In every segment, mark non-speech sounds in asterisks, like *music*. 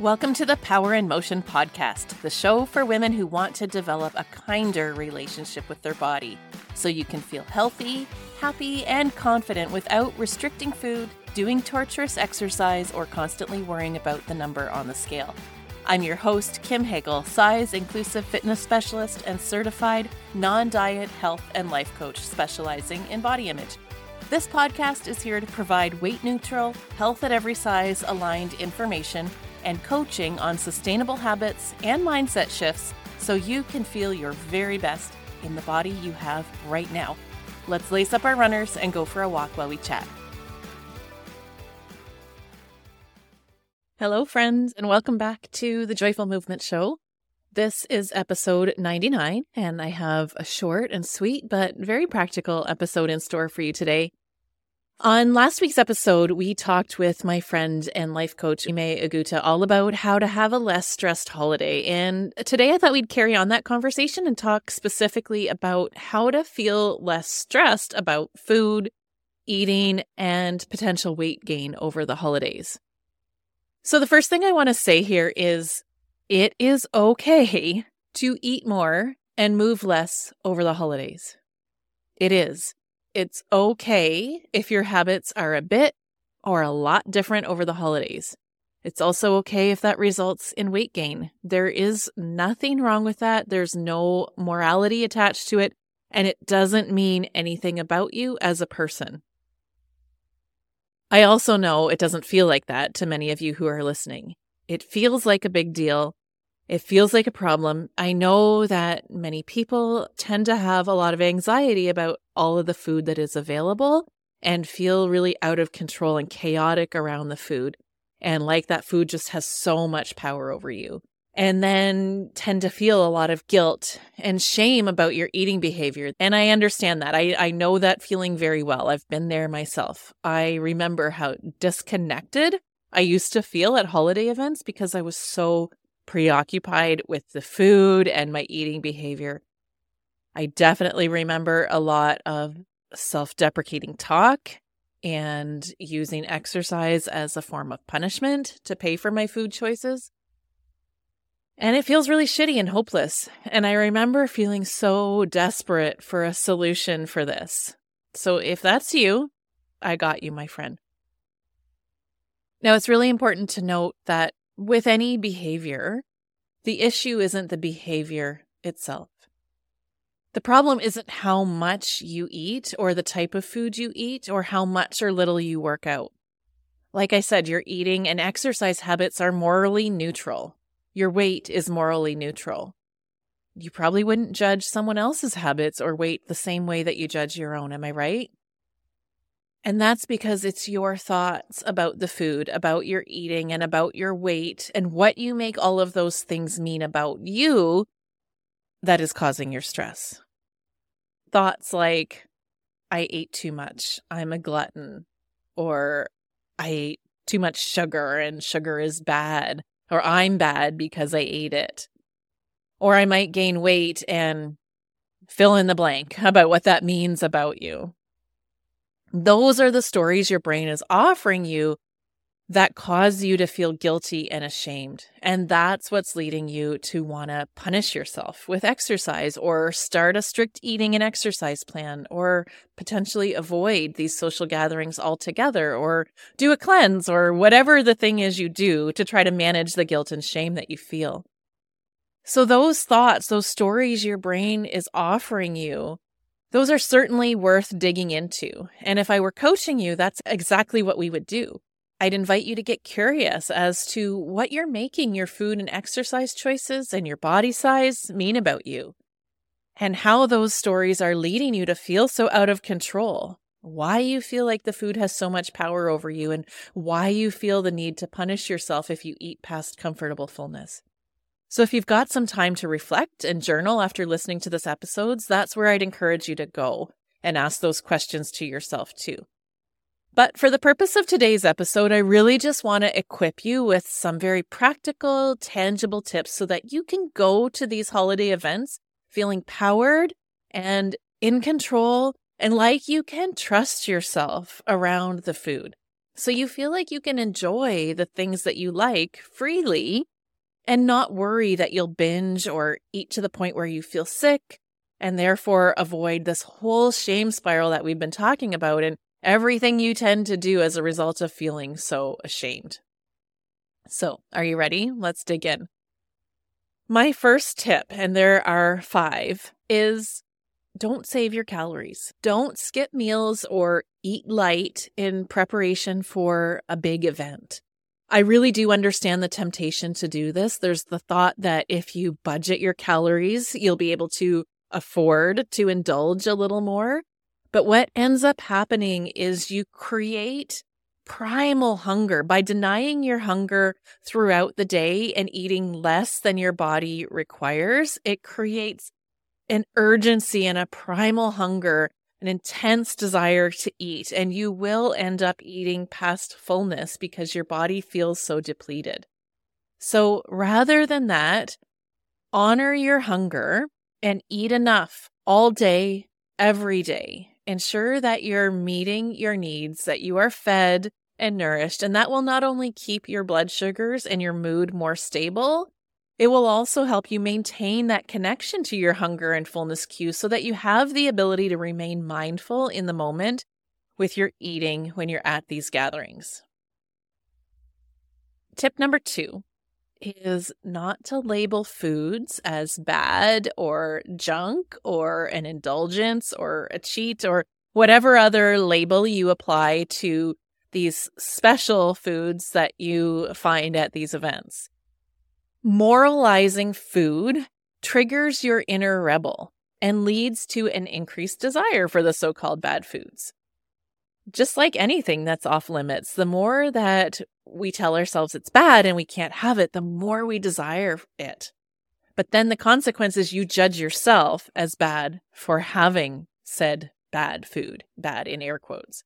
Welcome to the Power in Motion podcast, the show for women who want to develop a kinder relationship with their body so you can feel healthy, happy, and confident without restricting food, doing torturous exercise, or constantly worrying about the number on the scale. I'm your host, Kim Hagle, size inclusive fitness specialist and certified non diet health and life coach specializing in body image. This podcast is here to provide weight neutral, health at every size aligned information and coaching on sustainable habits and mindset shifts so you can feel your very best in the body you have right now. Let's lace up our runners and go for a walk while we chat. Hello, friends, and welcome back to the Joyful Movement Show. This is episode 99, and I have a short and sweet but very practical episode in store for you today. On last week's episode, we talked with my friend and life coach, Ime Aguta, all about how to have a less stressed holiday. And today I thought we'd carry on that conversation and talk specifically about how to feel less stressed about food, eating, and potential weight gain over the holidays. So, the first thing I want to say here is it is okay to eat more and move less over the holidays. It is. It's okay if your habits are a bit or a lot different over the holidays. It's also okay if that results in weight gain. There is nothing wrong with that. There's no morality attached to it, and it doesn't mean anything about you as a person. I also know it doesn't feel like that to many of you who are listening. It feels like a big deal. It feels like a problem. I know that many people tend to have a lot of anxiety about all of the food that is available and feel really out of control and chaotic around the food. And like that food just has so much power over you. And then tend to feel a lot of guilt and shame about your eating behavior. And I understand that. I, I know that feeling very well. I've been there myself. I remember how disconnected I used to feel at holiday events because I was so preoccupied with the food and my eating behavior. I definitely remember a lot of self deprecating talk and using exercise as a form of punishment to pay for my food choices. And it feels really shitty and hopeless. And I remember feeling so desperate for a solution for this. So if that's you, I got you, my friend. Now, it's really important to note that with any behavior, the issue isn't the behavior itself. The problem isn't how much you eat or the type of food you eat or how much or little you work out. Like I said, your eating and exercise habits are morally neutral. Your weight is morally neutral. You probably wouldn't judge someone else's habits or weight the same way that you judge your own, am I right? And that's because it's your thoughts about the food, about your eating, and about your weight, and what you make all of those things mean about you that is causing your stress. Thoughts like, I ate too much, I'm a glutton, or I ate too much sugar and sugar is bad, or I'm bad because I ate it. Or I might gain weight and fill in the blank about what that means about you. Those are the stories your brain is offering you that cause you to feel guilty and ashamed. And that's what's leading you to want to punish yourself with exercise or start a strict eating and exercise plan or potentially avoid these social gatherings altogether or do a cleanse or whatever the thing is you do to try to manage the guilt and shame that you feel. So, those thoughts, those stories your brain is offering you those are certainly worth digging into. And if I were coaching you, that's exactly what we would do. I'd invite you to get curious as to what you're making your food and exercise choices and your body size mean about you, and how those stories are leading you to feel so out of control. Why you feel like the food has so much power over you, and why you feel the need to punish yourself if you eat past comfortable fullness. So, if you've got some time to reflect and journal after listening to this episode, that's where I'd encourage you to go and ask those questions to yourself too. But for the purpose of today's episode, I really just want to equip you with some very practical, tangible tips so that you can go to these holiday events feeling powered and in control and like you can trust yourself around the food. So you feel like you can enjoy the things that you like freely and not worry that you'll binge or eat to the point where you feel sick and therefore avoid this whole shame spiral that we've been talking about and everything you tend to do as a result of feeling so ashamed. So, are you ready? Let's dig in. My first tip, and there are five, is don't save your calories. Don't skip meals or eat light in preparation for a big event. I really do understand the temptation to do this. There's the thought that if you budget your calories, you'll be able to afford to indulge a little more. But what ends up happening is you create primal hunger by denying your hunger throughout the day and eating less than your body requires. It creates an urgency and a primal hunger, an intense desire to eat, and you will end up eating past fullness because your body feels so depleted. So rather than that, honor your hunger and eat enough all day, every day. Ensure that you're meeting your needs, that you are fed and nourished, and that will not only keep your blood sugars and your mood more stable, it will also help you maintain that connection to your hunger and fullness cues so that you have the ability to remain mindful in the moment with your eating when you're at these gatherings. Tip number two is not to label foods as bad or junk or an indulgence or a cheat or whatever other label you apply to these special foods that you find at these events. Moralizing food triggers your inner rebel and leads to an increased desire for the so called bad foods just like anything that's off limits, the more that we tell ourselves it's bad and we can't have it, the more we desire it. But then the consequence is you judge yourself as bad for having said bad food, bad in air quotes.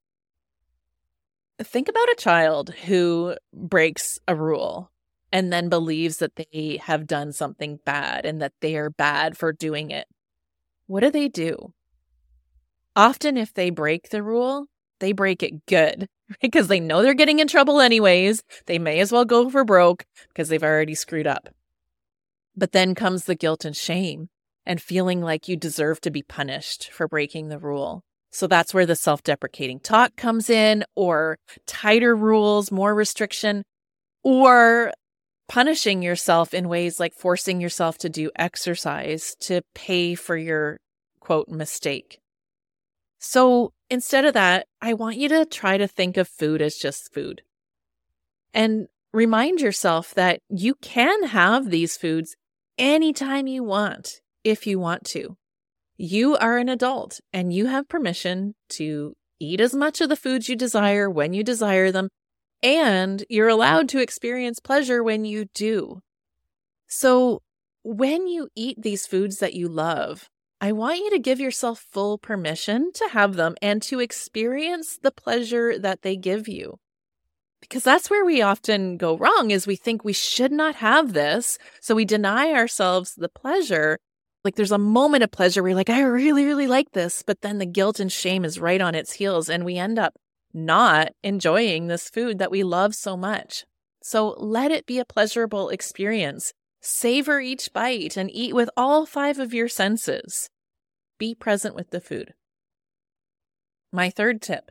Think about a child who breaks a rule and then believes that they have done something bad and that they are bad for doing it. What do they do? Often, if they break the rule, they break it good *laughs* because they know they're getting in trouble anyways. They may as well go for broke because they've already screwed up. But then comes the guilt and shame and feeling like you deserve to be punished for breaking the rule. So that's where the self deprecating talk comes in, or tighter rules, more restriction, or punishing yourself in ways like forcing yourself to do exercise to pay for your quote mistake. So instead of that, I want you to try to think of food as just food. And remind yourself that you can have these foods anytime you want, if you want to. You are an adult and you have permission to eat as much of the foods you desire when you desire them, and you're allowed to experience pleasure when you do. So, when you eat these foods that you love, I want you to give yourself full permission to have them and to experience the pleasure that they give you. Because that's where we often go wrong is we think we should not have this, so we deny ourselves the pleasure. Like there's a moment of pleasure where you're like, I really, really like this, but then the guilt and shame is right on its heels, and we end up not enjoying this food that we love so much. So let it be a pleasurable experience. Savor each bite and eat with all five of your senses. Be present with the food. My third tip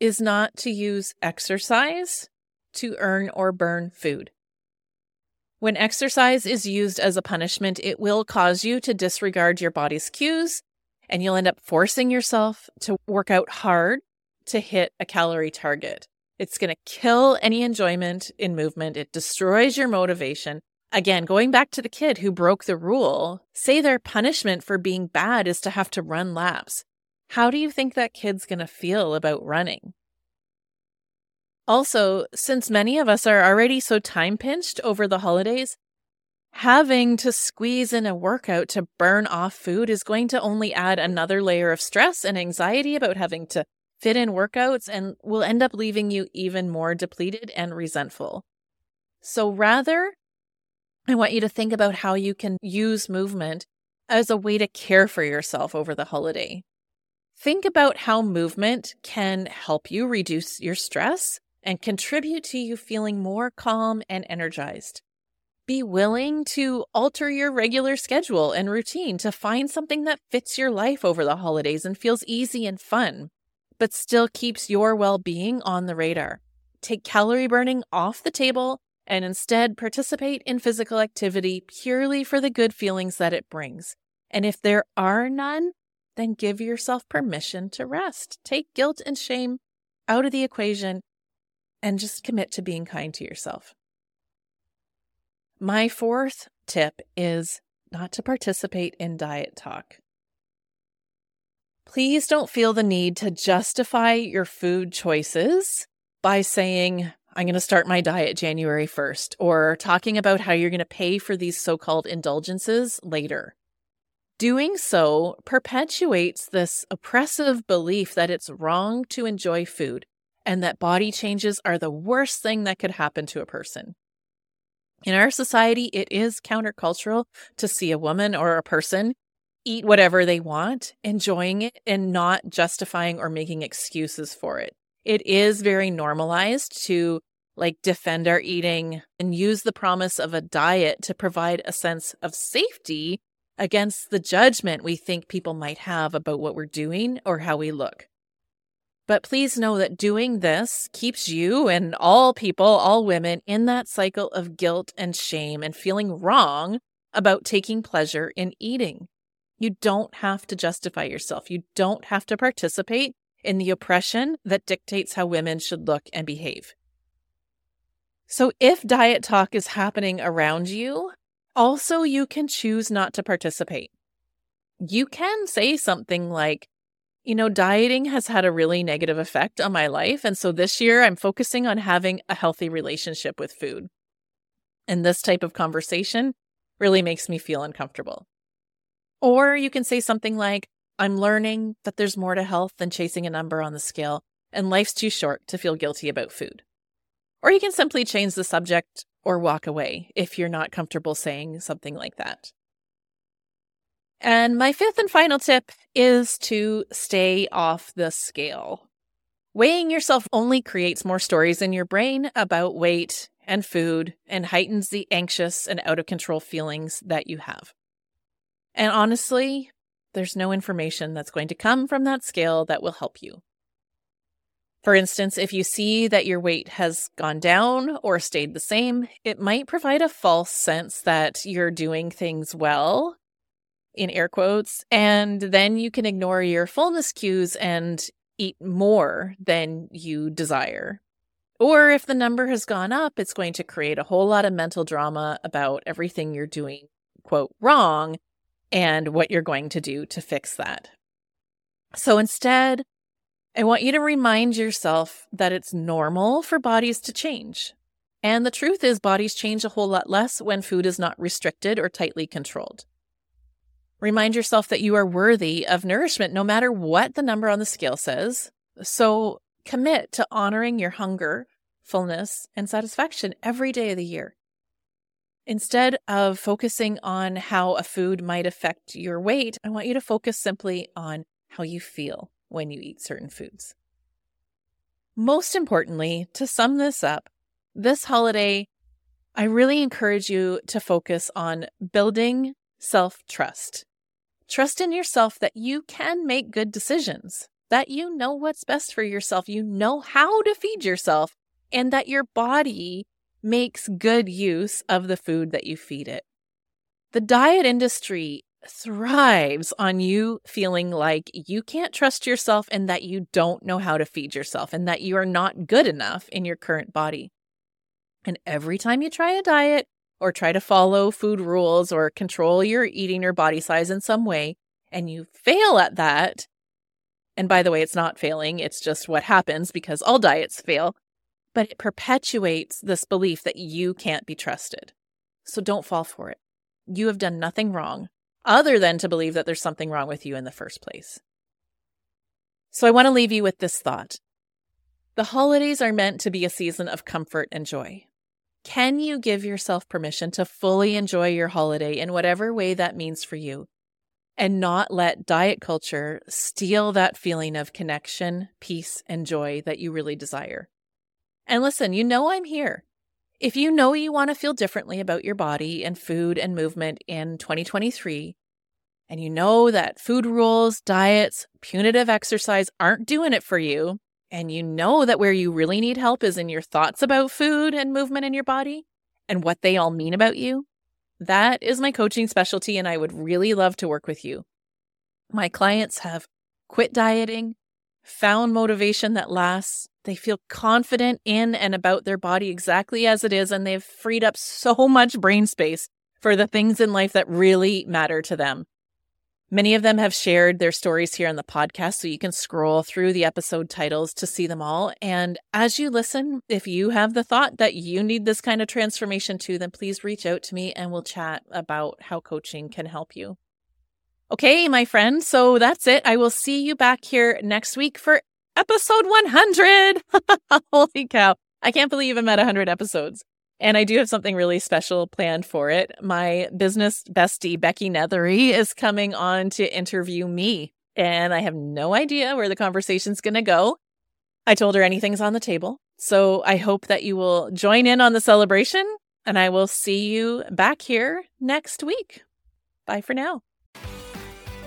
is not to use exercise to earn or burn food. When exercise is used as a punishment, it will cause you to disregard your body's cues and you'll end up forcing yourself to work out hard to hit a calorie target. It's going to kill any enjoyment in movement. It destroys your motivation Again, going back to the kid who broke the rule, say their punishment for being bad is to have to run laps. How do you think that kid's going to feel about running? Also, since many of us are already so time pinched over the holidays, having to squeeze in a workout to burn off food is going to only add another layer of stress and anxiety about having to fit in workouts and will end up leaving you even more depleted and resentful. So rather I want you to think about how you can use movement as a way to care for yourself over the holiday. Think about how movement can help you reduce your stress and contribute to you feeling more calm and energized. Be willing to alter your regular schedule and routine to find something that fits your life over the holidays and feels easy and fun, but still keeps your well being on the radar. Take calorie burning off the table and instead participate in physical activity purely for the good feelings that it brings. And if there are none, then give yourself permission to rest. Take guilt and shame out of the equation and just commit to being kind to yourself. My fourth tip is not to participate in diet talk. Please don't feel the need to justify your food choices by saying, I'm going to start my diet January 1st, or talking about how you're going to pay for these so called indulgences later. Doing so perpetuates this oppressive belief that it's wrong to enjoy food and that body changes are the worst thing that could happen to a person. In our society, it is countercultural to see a woman or a person eat whatever they want, enjoying it, and not justifying or making excuses for it. It is very normalized to like defend our eating and use the promise of a diet to provide a sense of safety against the judgment we think people might have about what we're doing or how we look. But please know that doing this keeps you and all people, all women, in that cycle of guilt and shame and feeling wrong about taking pleasure in eating. You don't have to justify yourself. You don't have to participate in the oppression that dictates how women should look and behave. So, if diet talk is happening around you, also you can choose not to participate. You can say something like, you know, dieting has had a really negative effect on my life. And so this year I'm focusing on having a healthy relationship with food. And this type of conversation really makes me feel uncomfortable. Or you can say something like, I'm learning that there's more to health than chasing a number on the scale, and life's too short to feel guilty about food. Or you can simply change the subject or walk away if you're not comfortable saying something like that. And my fifth and final tip is to stay off the scale. Weighing yourself only creates more stories in your brain about weight and food and heightens the anxious and out of control feelings that you have. And honestly, there's no information that's going to come from that scale that will help you. For instance, if you see that your weight has gone down or stayed the same, it might provide a false sense that you're doing things well in air quotes. And then you can ignore your fullness cues and eat more than you desire. Or if the number has gone up, it's going to create a whole lot of mental drama about everything you're doing, quote, wrong and what you're going to do to fix that. So instead, I want you to remind yourself that it's normal for bodies to change. And the truth is, bodies change a whole lot less when food is not restricted or tightly controlled. Remind yourself that you are worthy of nourishment no matter what the number on the scale says. So commit to honoring your hunger, fullness, and satisfaction every day of the year. Instead of focusing on how a food might affect your weight, I want you to focus simply on how you feel when you eat certain foods. Most importantly, to sum this up, this holiday, I really encourage you to focus on building self trust. Trust in yourself that you can make good decisions, that you know what's best for yourself, you know how to feed yourself, and that your body makes good use of the food that you feed it. The diet industry thrives on you feeling like you can't trust yourself and that you don't know how to feed yourself and that you are not good enough in your current body. And every time you try a diet, or try to follow food rules or control your eating or body size in some way, and you fail at that, and by the way, it's not failing, it's just what happens because all diets fail, but it perpetuates this belief that you can't be trusted. So don't fall for it. You have done nothing wrong other than to believe that there's something wrong with you in the first place. So I want to leave you with this thought. The holidays are meant to be a season of comfort and joy. Can you give yourself permission to fully enjoy your holiday in whatever way that means for you and not let diet culture steal that feeling of connection, peace, and joy that you really desire? And listen, you know I'm here. If you know you want to feel differently about your body and food and movement in 2023, and you know that food rules, diets, punitive exercise aren't doing it for you, and you know that where you really need help is in your thoughts about food and movement in your body and what they all mean about you, that is my coaching specialty, and I would really love to work with you. My clients have quit dieting, found motivation that lasts, they feel confident in and about their body exactly as it is, and they've freed up so much brain space for the things in life that really matter to them. Many of them have shared their stories here on the podcast, so you can scroll through the episode titles to see them all. And as you listen, if you have the thought that you need this kind of transformation too, then please reach out to me and we'll chat about how coaching can help you. Okay, my friend. So that's it. I will see you back here next week for episode 100. *laughs* Holy cow. I can't believe I'm at 100 episodes. And I do have something really special planned for it. My business bestie, Becky Nethery, is coming on to interview me. And I have no idea where the conversation's going to go. I told her anything's on the table. So I hope that you will join in on the celebration. And I will see you back here next week. Bye for now.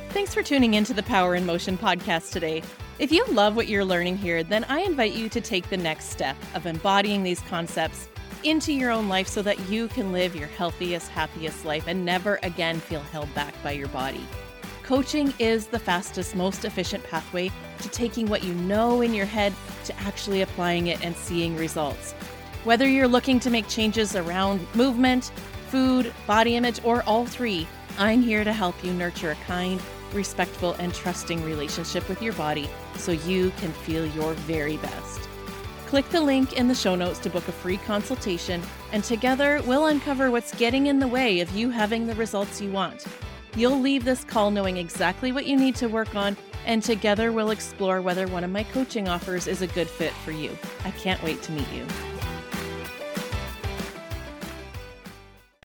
Thanks for tuning in to the Power in Motion podcast today. If you love what you're learning here, then I invite you to take the next step of embodying these concepts into your own life so that you can live your healthiest, happiest life and never again feel held back by your body. Coaching is the fastest, most efficient pathway to taking what you know in your head to actually applying it and seeing results. Whether you're looking to make changes around movement, food, body image, or all three, I'm here to help you nurture a kind, respectful, and trusting relationship with your body so you can feel your very best. Click the link in the show notes to book a free consultation, and together we'll uncover what's getting in the way of you having the results you want. You'll leave this call knowing exactly what you need to work on, and together we'll explore whether one of my coaching offers is a good fit for you. I can't wait to meet you.